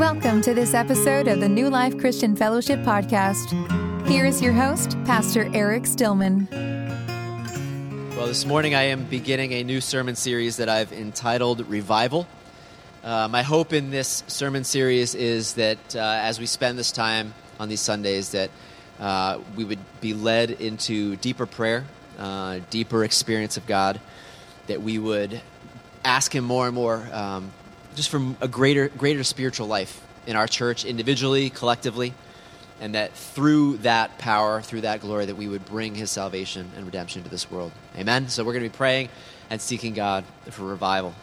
Welcome to this episode of the New Life Christian Fellowship Podcast. Here is your host, Pastor Eric Stillman. Well, this morning I am beginning a new sermon series that I've entitled Revival. Uh, my hope in this sermon series is that uh, as we spend this time on these Sundays, that uh, we would be led into deeper prayer, uh, deeper experience of God, that we would ask Him more and more um, just from a greater greater spiritual life in our church individually collectively and that through that power through that glory that we would bring his salvation and redemption to this world. Amen? So we're going to be praying and seeking god for revival.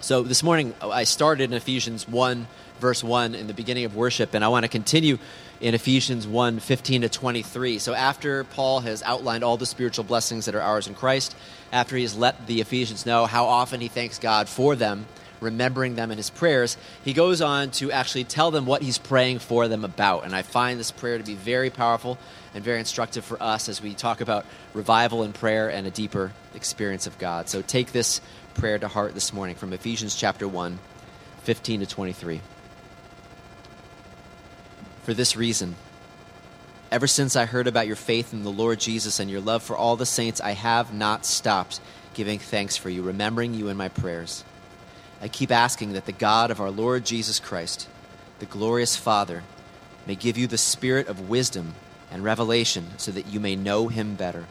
So this morning i started in ephesians 1 verse 1 in the beginning of worship and i want to continue in ephesians 1 15 to 23 so after paul has outlined all the spiritual blessings that are ours in christ after he has let the ephesians know how often he thanks god for them remembering them in his prayers, he goes on to actually tell them what he's praying for them about. And I find this prayer to be very powerful and very instructive for us as we talk about revival and prayer and a deeper experience of God. So take this prayer to heart this morning from Ephesians chapter 1, 15 to 23. For this reason, ever since I heard about your faith in the Lord Jesus and your love for all the saints, I have not stopped giving thanks for you, remembering you in my prayers. I keep asking that the God of our Lord Jesus Christ, the glorious Father, may give you the spirit of wisdom and revelation so that you may know him better.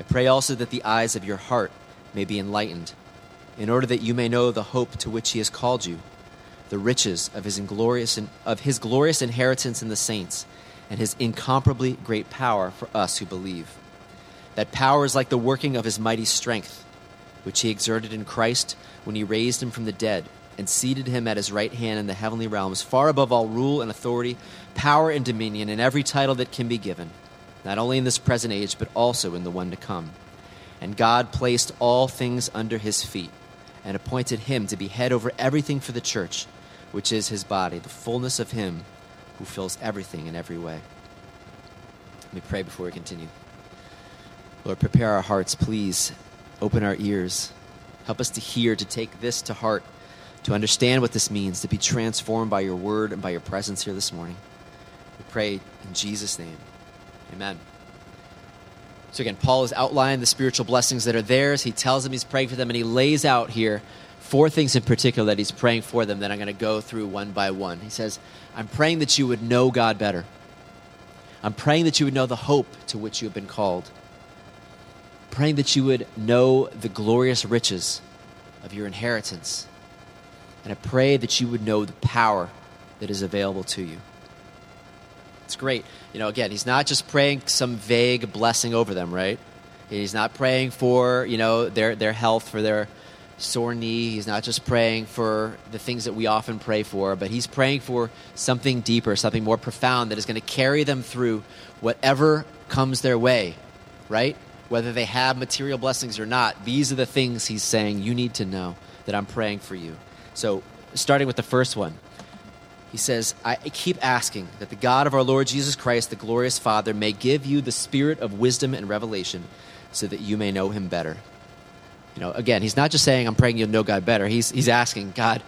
I pray also that the eyes of your heart may be enlightened, in order that you may know the hope to which he has called you, the riches of his glorious of his glorious inheritance in the saints, and his incomparably great power for us who believe. That power is like the working of his mighty strength, which he exerted in Christ when he raised him from the dead and seated him at his right hand in the heavenly realms, far above all rule and authority, power and dominion, and every title that can be given, not only in this present age, but also in the one to come. And God placed all things under his feet, and appointed him to be head over everything for the church, which is his body, the fullness of him who fills everything in every way. Let me pray before we continue. Lord, prepare our hearts, please. Open our ears Help us to hear, to take this to heart, to understand what this means, to be transformed by your word and by your presence here this morning. We pray in Jesus' name. Amen. So, again, Paul has outlined the spiritual blessings that are theirs. He tells them he's praying for them, and he lays out here four things in particular that he's praying for them that I'm going to go through one by one. He says, I'm praying that you would know God better. I'm praying that you would know the hope to which you have been called praying that you would know the glorious riches of your inheritance. And I pray that you would know the power that is available to you. It's great. You know, again, he's not just praying some vague blessing over them, right? He's not praying for, you know, their, their health, for their sore knee. He's not just praying for the things that we often pray for, but he's praying for something deeper, something more profound that is going to carry them through whatever comes their way, right? Whether they have material blessings or not, these are the things he's saying you need to know that I'm praying for you. So, starting with the first one, he says, I keep asking that the God of our Lord Jesus Christ, the glorious Father, may give you the spirit of wisdom and revelation so that you may know him better. You know, again, he's not just saying, I'm praying you'll know God better. He's, he's asking, God,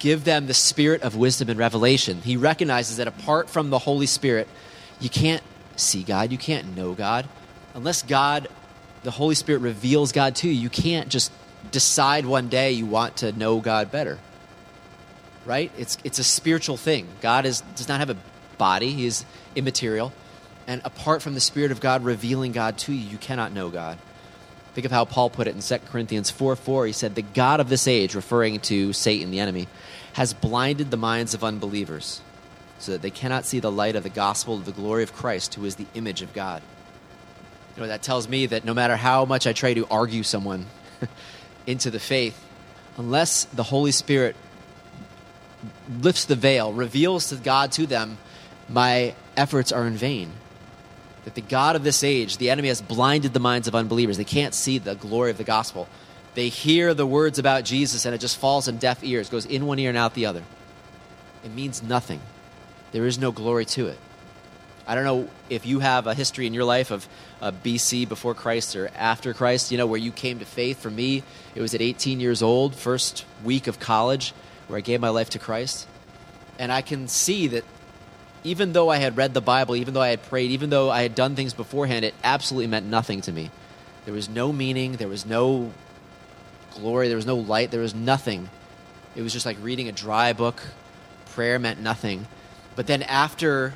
give them the spirit of wisdom and revelation. He recognizes that apart from the Holy Spirit, you can't see God, you can't know God. Unless God the Holy Spirit reveals God to you. You can't just decide one day you want to know God better. Right? It's, it's a spiritual thing. God is, does not have a body, He is immaterial. And apart from the Spirit of God revealing God to you, you cannot know God. Think of how Paul put it in 2 Corinthians 4 4. He said, The God of this age, referring to Satan, the enemy, has blinded the minds of unbelievers so that they cannot see the light of the gospel of the glory of Christ, who is the image of God you know, that tells me that no matter how much I try to argue someone into the faith, unless the Holy Spirit lifts the veil, reveals to God to them, my efforts are in vain. That the God of this age, the enemy has blinded the minds of unbelievers. They can't see the glory of the gospel. They hear the words about Jesus and it just falls on deaf ears, goes in one ear and out the other. It means nothing. There is no glory to it. I don't know if you have a history in your life of uh, BC before Christ or after Christ, you know, where you came to faith. For me, it was at 18 years old, first week of college, where I gave my life to Christ. And I can see that even though I had read the Bible, even though I had prayed, even though I had done things beforehand, it absolutely meant nothing to me. There was no meaning, there was no glory, there was no light, there was nothing. It was just like reading a dry book. Prayer meant nothing. But then after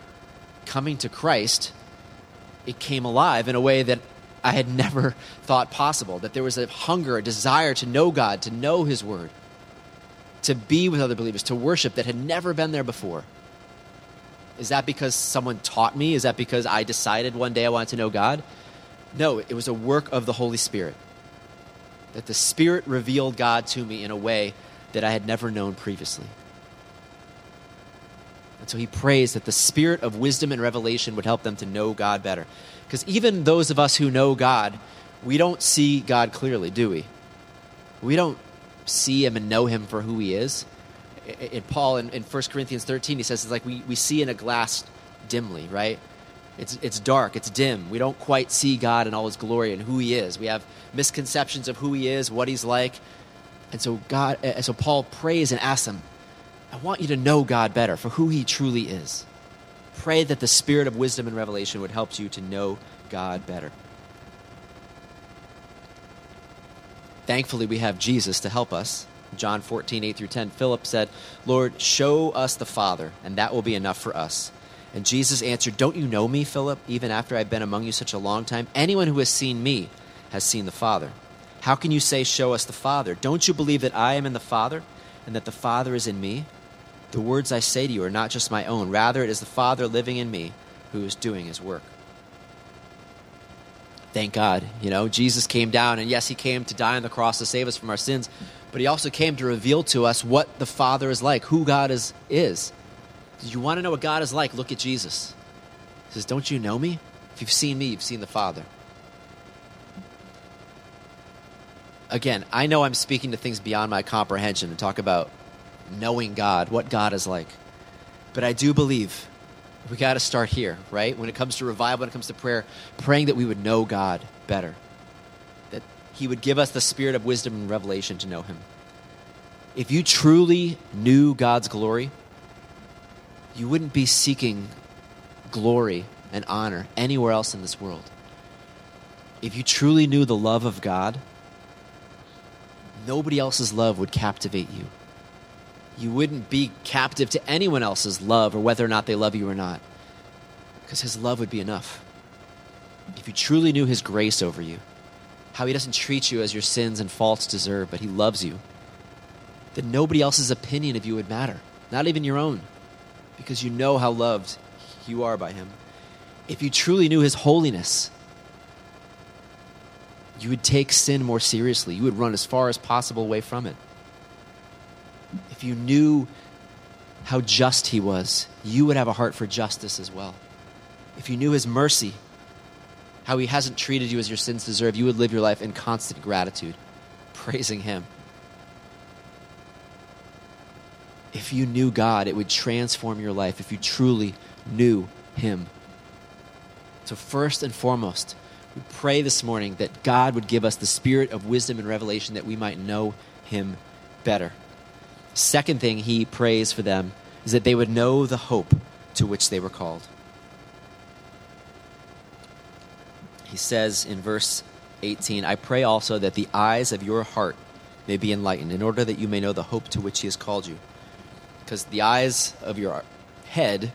coming to Christ, it came alive in a way that I had never thought possible. That there was a hunger, a desire to know God, to know His Word, to be with other believers, to worship that had never been there before. Is that because someone taught me? Is that because I decided one day I wanted to know God? No, it was a work of the Holy Spirit. That the Spirit revealed God to me in a way that I had never known previously. And so he prays that the spirit of wisdom and revelation would help them to know God better. Because even those of us who know God, we don't see God clearly, do we? We don't see him and know him for who he is. In Paul, in, in 1 Corinthians 13, he says it's like we, we see in a glass dimly, right? It's, it's dark, it's dim. We don't quite see God in all his glory and who he is. We have misconceptions of who he is, what he's like. And so God, and so Paul prays and asks them, I want you to know God better for who he truly is. Pray that the spirit of wisdom and revelation would help you to know God better. Thankfully, we have Jesus to help us. John 14, 8 through 10, Philip said, Lord, show us the Father, and that will be enough for us. And Jesus answered, Don't you know me, Philip, even after I've been among you such a long time? Anyone who has seen me has seen the Father. How can you say, Show us the Father? Don't you believe that I am in the Father and that the Father is in me? The words I say to you are not just my own, rather, it is the Father living in me who is doing his work. Thank God. You know, Jesus came down, and yes, he came to die on the cross to save us from our sins, but he also came to reveal to us what the Father is like, who God is. is. You want to know what God is like? Look at Jesus. He says, Don't you know me? If you've seen me, you've seen the Father. again, I know I'm speaking to things beyond my comprehension and talk about knowing God, what God is like. But I do believe we got to start here, right? When it comes to revival, when it comes to prayer, praying that we would know God better, that He would give us the spirit of wisdom and revelation to know Him. If you truly knew God's glory, you wouldn't be seeking glory and honor anywhere else in this world. If you truly knew the love of God, nobody else's love would captivate you. You wouldn't be captive to anyone else's love or whether or not they love you or not, because His love would be enough. If you truly knew His grace over you, how He doesn't treat you as your sins and faults deserve, but He loves you, then nobody else's opinion of you would matter, not even your own, because you know how loved you are by Him. If you truly knew His holiness, you would take sin more seriously. You would run as far as possible away from it. If you knew how just he was, you would have a heart for justice as well. If you knew his mercy, how he hasn't treated you as your sins deserve, you would live your life in constant gratitude, praising him. If you knew God, it would transform your life if you truly knew him. So, first and foremost, we pray this morning that God would give us the spirit of wisdom and revelation that we might know Him better. Second thing he prays for them is that they would know the hope to which they were called. He says in verse 18, I pray also that the eyes of your heart may be enlightened, in order that you may know the hope to which he has called you. Because the eyes of your head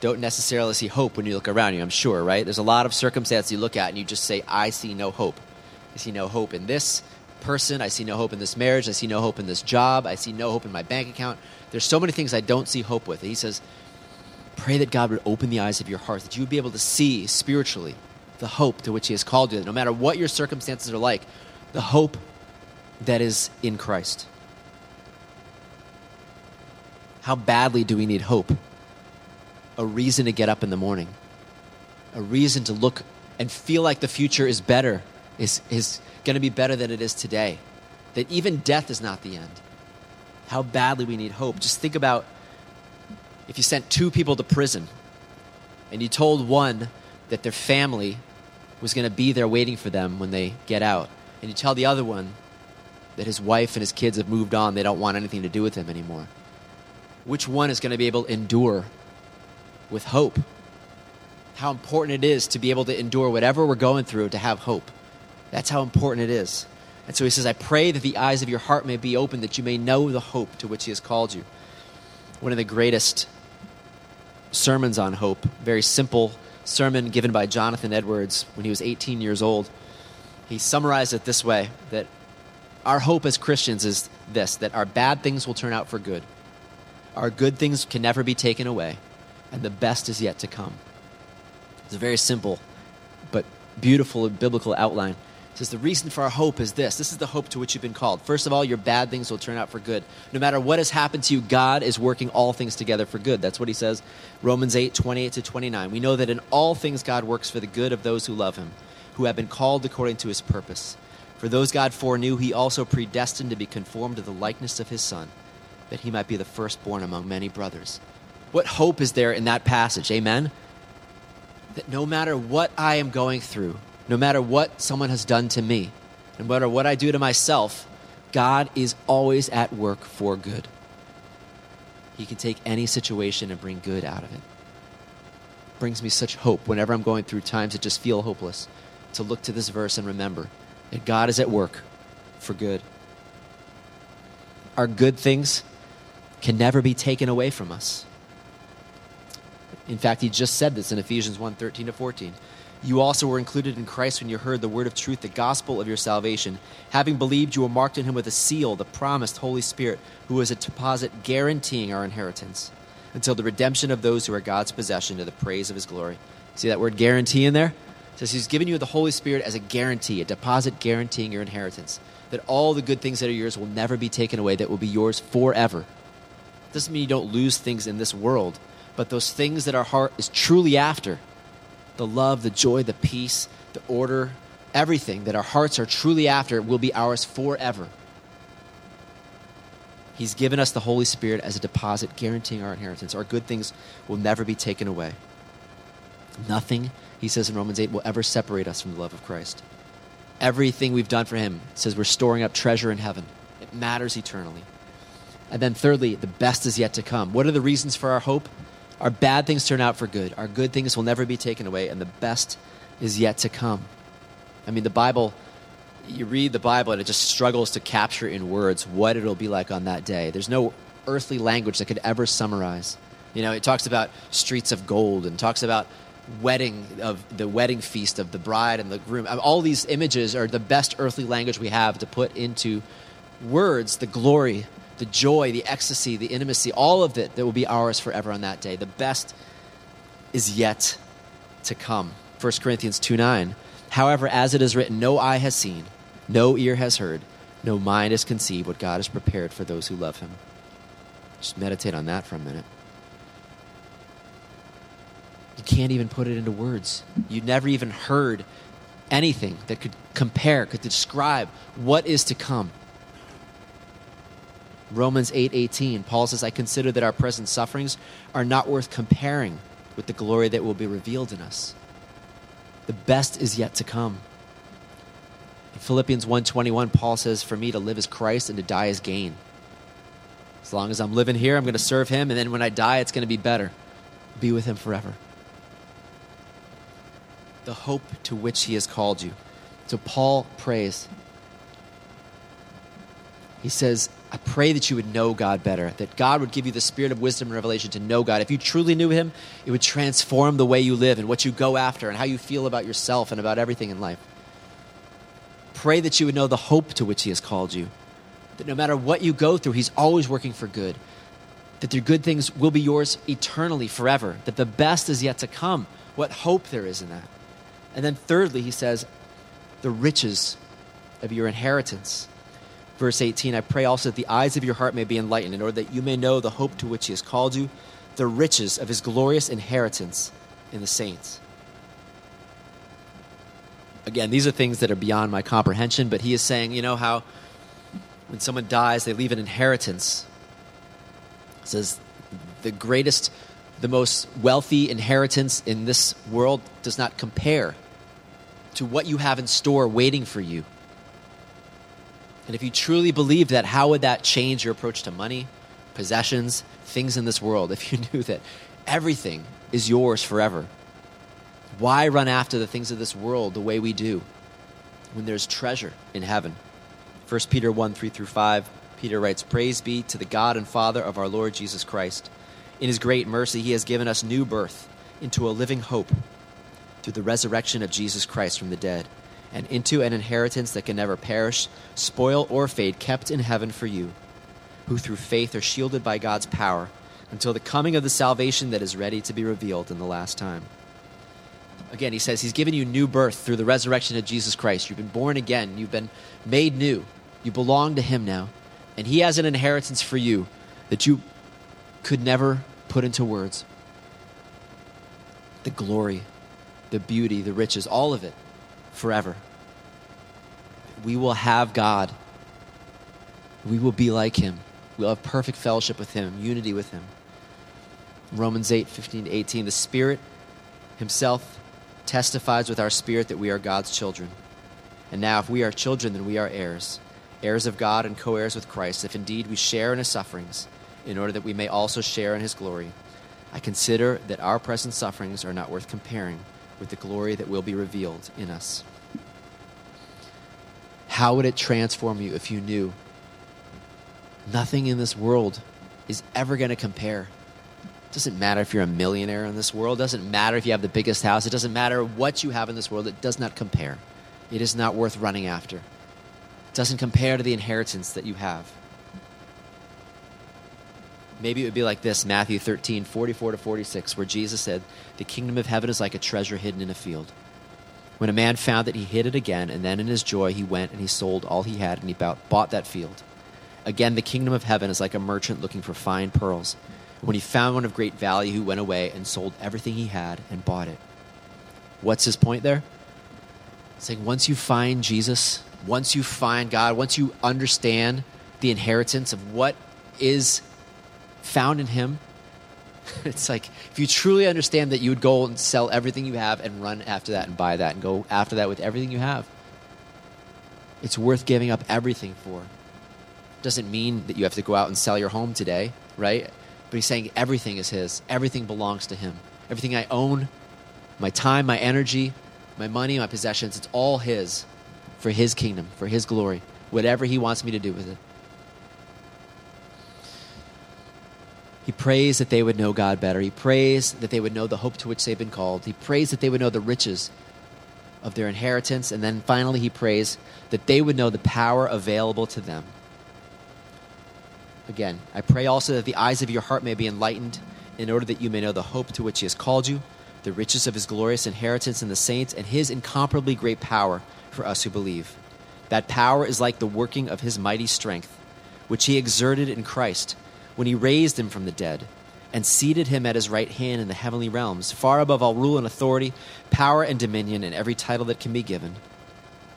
don't necessarily see hope when you look around you, I'm sure, right? There's a lot of circumstances you look at and you just say, I see no hope. I see no hope in this person. I see no hope in this marriage. I see no hope in this job. I see no hope in my bank account. There's so many things I don't see hope with. And he says, Pray that God would open the eyes of your heart, that you would be able to see spiritually the hope to which He has called you, that no matter what your circumstances are like, the hope that is in Christ. How badly do we need hope? a reason to get up in the morning, a reason to look and feel like the future is better, is, is going to be better than it is today. That even death is not the end. How badly we need hope. Just think about if you sent two people to prison and you told one that their family was going to be there waiting for them when they get out, and you tell the other one that his wife and his kids have moved on, they don't want anything to do with him anymore which one is going to be able to endure with hope? How important it is to be able to endure whatever we're going through to have hope. That's how important it is. And so he says, I pray that the eyes of your heart may be open, that you may know the hope to which he has called you. One of the greatest sermons on hope, very simple sermon given by Jonathan Edwards when he was 18 years old. He summarized it this way that our hope as Christians is this that our bad things will turn out for good, our good things can never be taken away, and the best is yet to come. It's a very simple but beautiful biblical outline says the reason for our hope is this. This is the hope to which you've been called. First of all your bad things will turn out for good. No matter what has happened to you god is working all things together for good. That's what he says romans 8 28 to 29 we know that in all things god works for the good of those who love him who have been called according to his purpose. For those god foreknew he also predestined to be conformed to the likeness of his son that he might be the firstborn among many brothers. What hope is there in that passage? Amen? That no matter what i am going through no matter what someone has done to me, no matter what I do to myself, God is always at work for good. He can take any situation and bring good out of it. Brings me such hope whenever I'm going through times that just feel hopeless to look to this verse and remember that God is at work for good. Our good things can never be taken away from us. In fact, he just said this in Ephesians 1 13 to 14. You also were included in Christ when you heard the word of truth, the gospel of your salvation. Having believed, you were marked in him with a seal, the promised Holy Spirit, who is a deposit guaranteeing our inheritance until the redemption of those who are God's possession to the praise of his glory. See that word guarantee in there? It says he's given you the Holy Spirit as a guarantee, a deposit guaranteeing your inheritance. That all the good things that are yours will never be taken away, that will be yours forever. Doesn't mean you don't lose things in this world, but those things that our heart is truly after the love, the joy, the peace, the order, everything that our hearts are truly after will be ours forever. He's given us the Holy Spirit as a deposit guaranteeing our inheritance. Our good things will never be taken away. Nothing, he says in Romans 8, will ever separate us from the love of Christ. Everything we've done for him says we're storing up treasure in heaven. It matters eternally. And then, thirdly, the best is yet to come. What are the reasons for our hope? Our bad things turn out for good. Our good things will never be taken away, and the best is yet to come. I mean, the Bible, you read the Bible, and it just struggles to capture in words what it'll be like on that day. There's no earthly language that could ever summarize. You know, it talks about streets of gold and talks about wedding of the wedding feast of the bride and the groom. Uh, all these images are the best earthly language we have to put into words the glory the joy, the ecstasy, the intimacy, all of it that will be ours forever on that day. The best is yet to come. 1 Corinthians 2 9. However, as it is written, no eye has seen, no ear has heard, no mind has conceived what God has prepared for those who love him. Just meditate on that for a minute. You can't even put it into words. You never even heard anything that could compare, could describe what is to come. Romans 8:18, 8, Paul says, "I consider that our present sufferings are not worth comparing with the glory that will be revealed in us. The best is yet to come." In Philippians 1:21, Paul says, "For me to live is Christ and to die is gain." As long as I'm living here, I'm going to serve him and then when I die, it's going to be better. Be with him forever. The hope to which he has called you. So Paul prays. He says, I pray that you would know God better, that God would give you the spirit of wisdom and revelation to know God. If you truly knew Him, it would transform the way you live and what you go after and how you feel about yourself and about everything in life. Pray that you would know the hope to which He has called you, that no matter what you go through, He's always working for good, that the good things will be yours eternally, forever, that the best is yet to come. What hope there is in that. And then, thirdly, He says, the riches of your inheritance Verse 18 I pray also that the eyes of your heart may be enlightened, in order that you may know the hope to which he has called you, the riches of his glorious inheritance in the saints. Again, these are things that are beyond my comprehension, but he is saying, you know, how when someone dies, they leave an inheritance. It says the greatest, the most wealthy inheritance in this world does not compare to what you have in store waiting for you and if you truly believe that, how would that change your approach to money, possessions, things in this world, if you knew that everything is yours forever, why run after the things of this world the way we do when there's treasure in heaven? 1 Peter 1 3 through 5, Peter writes, Praise be to the God and Father of our Lord Jesus Christ. In his great mercy, he has given us new birth into a living hope through the resurrection of Jesus Christ from the dead, and into an inheritance that can never perish, spoil, or fade, kept in heaven for you, who through faith are shielded by God's power until the coming of the salvation that is ready to be revealed in the last time. Again, he says he's given you new birth through the resurrection of Jesus Christ. You've been born again, you've been made new. You belong to him now. And he has an inheritance for you that you could never put into words. The glory, the beauty, the riches, all of it forever. We will have God. We will be like him. We'll have perfect fellowship with him, unity with him. Romans 8, 15 to 18. The Spirit himself testifies with our spirit that we are God's children. And now, if we are children, then we are heirs, heirs of God and co heirs with Christ, if indeed we share in his sufferings, in order that we may also share in his glory. I consider that our present sufferings are not worth comparing with the glory that will be revealed in us. How would it transform you if you knew nothing in this world is ever going to compare? It doesn't matter if you're a millionaire in this world. It doesn't matter if you have the biggest house. It doesn't matter what you have in this world. It does not compare. It is not worth running after. It doesn't compare to the inheritance that you have. Maybe it would be like this Matthew 13, 44 to 46, where Jesus said, The kingdom of heaven is like a treasure hidden in a field. When a man found it, he hid it again, and then in his joy he went and he sold all he had and he bought that field. Again, the kingdom of heaven is like a merchant looking for fine pearls. When he found one of great value, he went away and sold everything he had and bought it. What's his point there? Saying once you find Jesus, once you find God, once you understand the inheritance of what is found in Him, it's like if you truly understand that you would go and sell everything you have and run after that and buy that and go after that with everything you have. It's worth giving up everything for. Doesn't mean that you have to go out and sell your home today, right? But he's saying everything is his. Everything belongs to him. Everything I own, my time, my energy, my money, my possessions, it's all his for his kingdom, for his glory, whatever he wants me to do with it. He prays that they would know God better. He prays that they would know the hope to which they've been called. He prays that they would know the riches of their inheritance. And then finally, he prays that they would know the power available to them. Again, I pray also that the eyes of your heart may be enlightened in order that you may know the hope to which he has called you, the riches of his glorious inheritance in the saints, and his incomparably great power for us who believe. That power is like the working of his mighty strength, which he exerted in Christ when he raised him from the dead and seated him at his right hand in the heavenly realms, far above all rule and authority, power and dominion, and every title that can be given,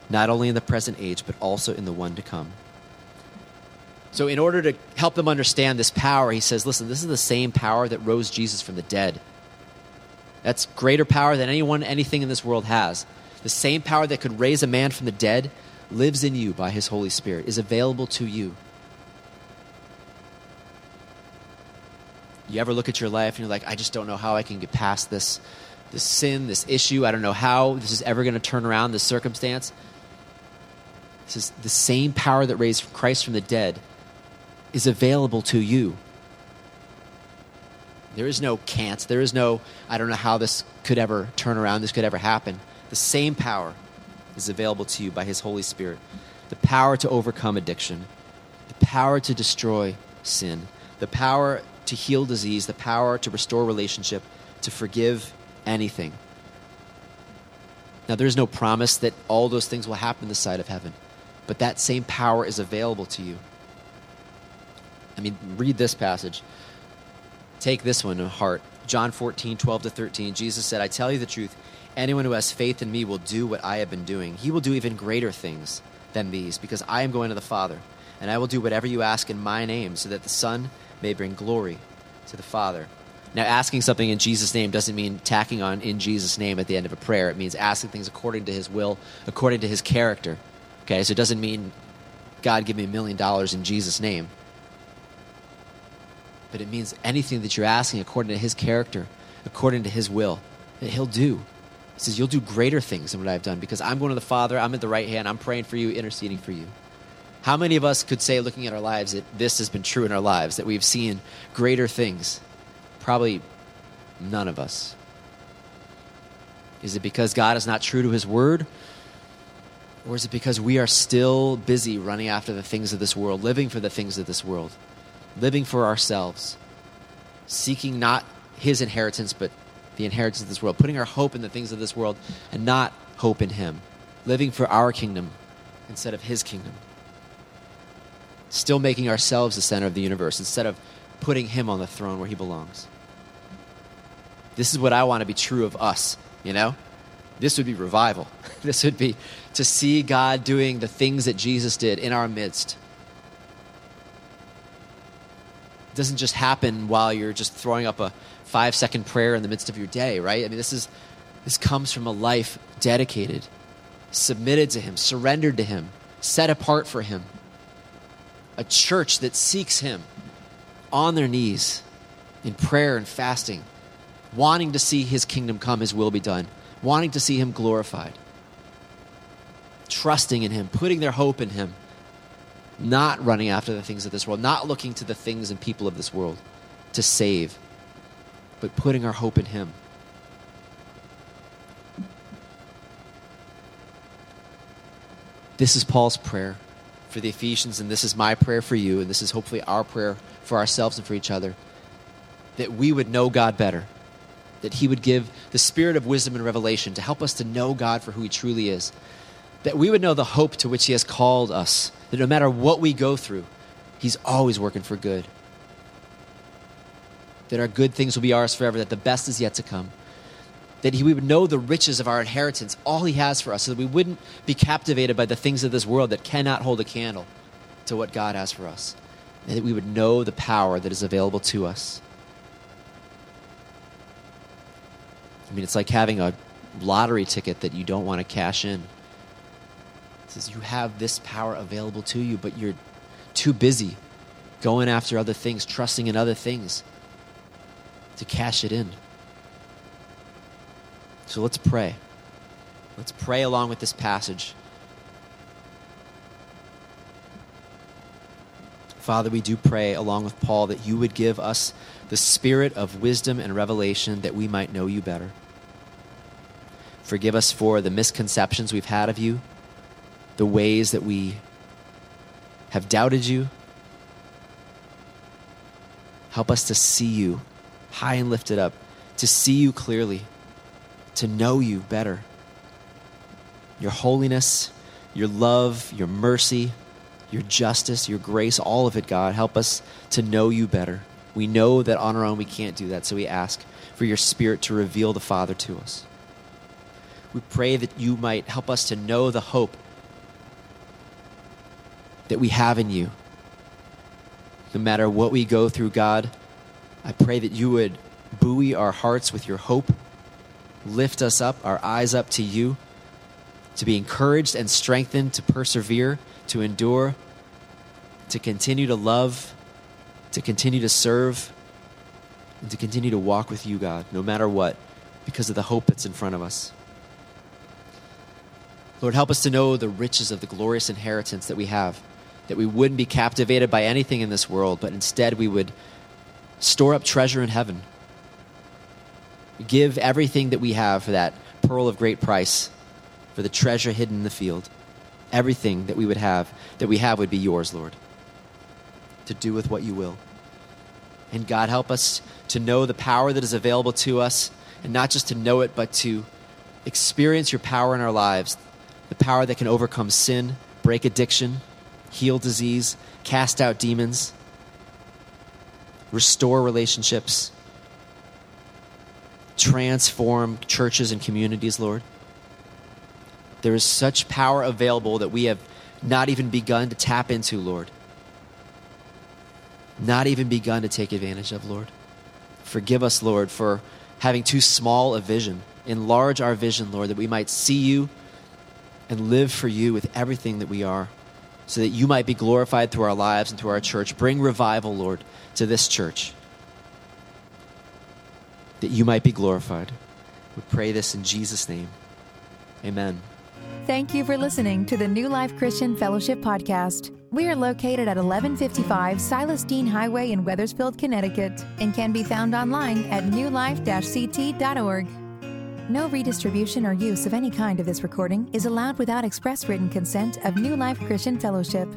not only in the present age, but also in the one to come. So, in order to help them understand this power, he says, listen, this is the same power that rose Jesus from the dead. That's greater power than anyone, anything in this world has. The same power that could raise a man from the dead lives in you by his Holy Spirit, is available to you. You ever look at your life and you're like, I just don't know how I can get past this, this sin, this issue. I don't know how this is ever going to turn around this circumstance. This is the same power that raised Christ from the dead is available to you. There is no can't. There is no, I don't know how this could ever turn around, this could ever happen. The same power is available to you by His Holy Spirit. The power to overcome addiction, the power to destroy sin, the power to heal disease, the power to restore relationship, to forgive anything. Now, there's no promise that all those things will happen this side of heaven, but that same power is available to you. I mean, read this passage. Take this one to heart. John 14, 12 to 13. Jesus said, I tell you the truth. Anyone who has faith in me will do what I have been doing. He will do even greater things than these, because I am going to the Father. And I will do whatever you ask in my name, so that the Son may bring glory to the Father. Now, asking something in Jesus' name doesn't mean tacking on in Jesus' name at the end of a prayer. It means asking things according to his will, according to his character. Okay, so it doesn't mean, God, give me a million dollars in Jesus' name. but it means anything that you're asking according to His character, according to His will, that He'll do. He says, You'll do greater things than what I've done because I'm going to the Father, I'm at the right hand, I'm praying for you, interceding for you. How many of us could say, looking at our lives, that this has been true in our lives, that we've seen greater things? Probably none of us. Is it because God is not true to his word? Or is it because we are still busy running after the things of this world, living for the things of this world, living for ourselves, seeking not his inheritance, but the inheritance of this world, putting our hope in the things of this world and not hope in him, living for our kingdom instead of his kingdom? Still making ourselves the center of the universe instead of putting him on the throne where he belongs. This is what I want to be true of us, you know? This would be revival. This would be to see God doing the things that Jesus did in our midst. It doesn't just happen while you're just throwing up a five second prayer in the midst of your day, right? I mean, this is this comes from a life dedicated, submitted to Him, surrendered to Him, set apart for Him. A church that seeks Him on their knees in prayer and fasting, wanting to see His kingdom come, His will be done wanting to see Him glorified, trusting in Him, putting their hope in Him, not running after the things of this world, not looking to the things and people of this world to save, but putting our hope in Him. This is Paul's prayer for the Ephesians, and this is my prayer for you, and this is hopefully our prayer for ourselves and for each other that we would know God better that He would give the spirit of wisdom and revelation to help us to know God for who He truly is. That we would know the hope to which He has called us, that no matter what we go through, He's always working for good. That our good things will be ours forever, that the best is yet to come. That he, we would know the riches of our inheritance, all He has for us, so that we wouldn't be captivated by the things of this world that cannot hold a candle to what God has for us. And that we would know the power that is available to us. I mean, it's like having a lottery ticket that you don't want to cash in. It says you have this power available to you, but you're too busy going after other things, trusting in other things to cash it in. So let's pray. Let's pray along with this passage. Father, we do pray along with Paul that you would give us the spirit of wisdom and revelation that we might know you better. Forgive us for the misconceptions we've had of you, the ways that we have doubted you. Help us to see you high and lifted up, to see you clearly, to know you better. Your holiness, your love, your mercy, your justice, your grace, all of it, God. Help us to know you better. We know that on our own we can't do that, so we ask for your Spirit to reveal the Father to us. We pray that you might help us to know the hope that we have in you. No matter what we go through, God, I pray that you would buoy our hearts with your hope, lift us up, our eyes up to you, to be encouraged and strengthened, to persevere, to endure, to continue to love, to continue to serve, and to continue to walk with you, God, no matter what, because of the hope that's in front of us. Lord, help us to know the riches of the glorious inheritance that we have, that we wouldn't be captivated by anything in this world, but instead we would store up treasure in heaven. Give everything that we have for that pearl of great price, for the treasure hidden in the field. Everything that we would have, that we have, would be yours, Lord, to do with what you will. And God, help us to know the power that is available to us, and not just to know it, but to experience your power in our lives the power that can overcome sin, break addiction, heal disease, cast out demons, restore relationships, transform churches and communities, Lord. There is such power available that we have not even begun to tap into, Lord. Not even begun to take advantage of, Lord. Forgive us, Lord, for having too small a vision. Enlarge our vision, Lord, that we might see you and live for you with everything that we are, so that you might be glorified through our lives and through our church. Bring revival, Lord, to this church. That you might be glorified. We pray this in Jesus' name. Amen. Thank you for listening to the New Life Christian Fellowship Podcast. We are located at 1155 Silas Deane Highway in Wethersfield, Connecticut, and can be found online at newlife-ct.org. No redistribution or use of any kind of this recording is allowed without express written consent of New Life Christian Fellowship.